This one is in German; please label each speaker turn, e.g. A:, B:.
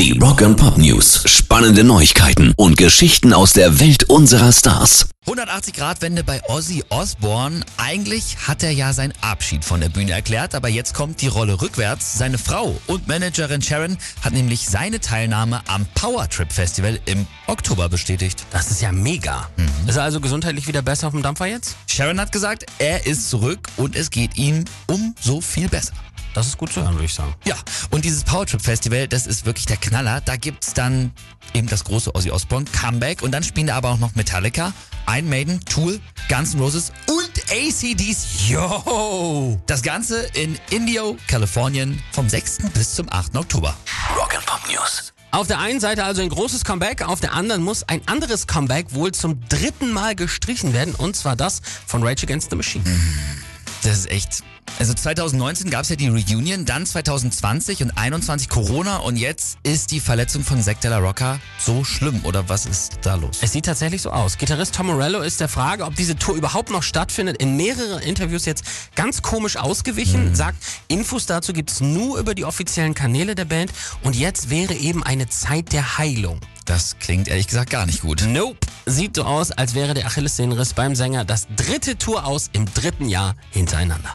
A: Die Rock and Pop News. Spannende Neuigkeiten und Geschichten aus der Welt unserer Stars.
B: 180 Grad Wende bei Ozzy Osbourne. Eigentlich hat er ja seinen Abschied von der Bühne erklärt, aber jetzt kommt die Rolle rückwärts. Seine Frau und Managerin Sharon hat nämlich seine Teilnahme am Power Trip Festival im Oktober bestätigt.
C: Das ist ja mega. Ist er also gesundheitlich wieder besser auf dem Dampfer jetzt?
B: Sharon hat gesagt, er ist zurück und es geht ihm umso viel besser.
C: Das ist gut zu hören, würde ich sagen.
B: Ja, und dieses Powertrip Festival, das ist wirklich der Knaller. Da gibt's dann eben das große Ozzy Osbourne Comeback und dann spielen da aber auch noch Metallica, Iron Maiden, Tool, Guns N' Roses und ACDC.
C: Yo!
B: Das Ganze in Indio, Kalifornien vom 6. bis zum 8. Oktober.
A: Rock and Pop News.
C: Auf der einen Seite also ein großes Comeback, auf der anderen muss ein anderes Comeback wohl zum dritten Mal gestrichen werden, und zwar das von Rage Against the Machine.
B: Das ist echt. Also 2019 gab's ja die Reunion, dann 2020 und 21 Corona und jetzt ist die Verletzung von Zack de la Rocca so schlimm oder was ist da los?
C: Es sieht tatsächlich so aus. Gitarrist Tom Morello ist der Frage, ob diese Tour überhaupt noch stattfindet, in mehreren Interviews jetzt ganz komisch ausgewichen. Sagt, Infos dazu gibt's nur über die offiziellen Kanäle der Band und jetzt wäre eben eine Zeit der Heilung.
B: Das klingt ehrlich gesagt gar nicht gut.
C: Nope. Sieht so aus, als wäre der Achillessehnenriss beim Sänger das dritte Tour aus im dritten Jahr hintereinander.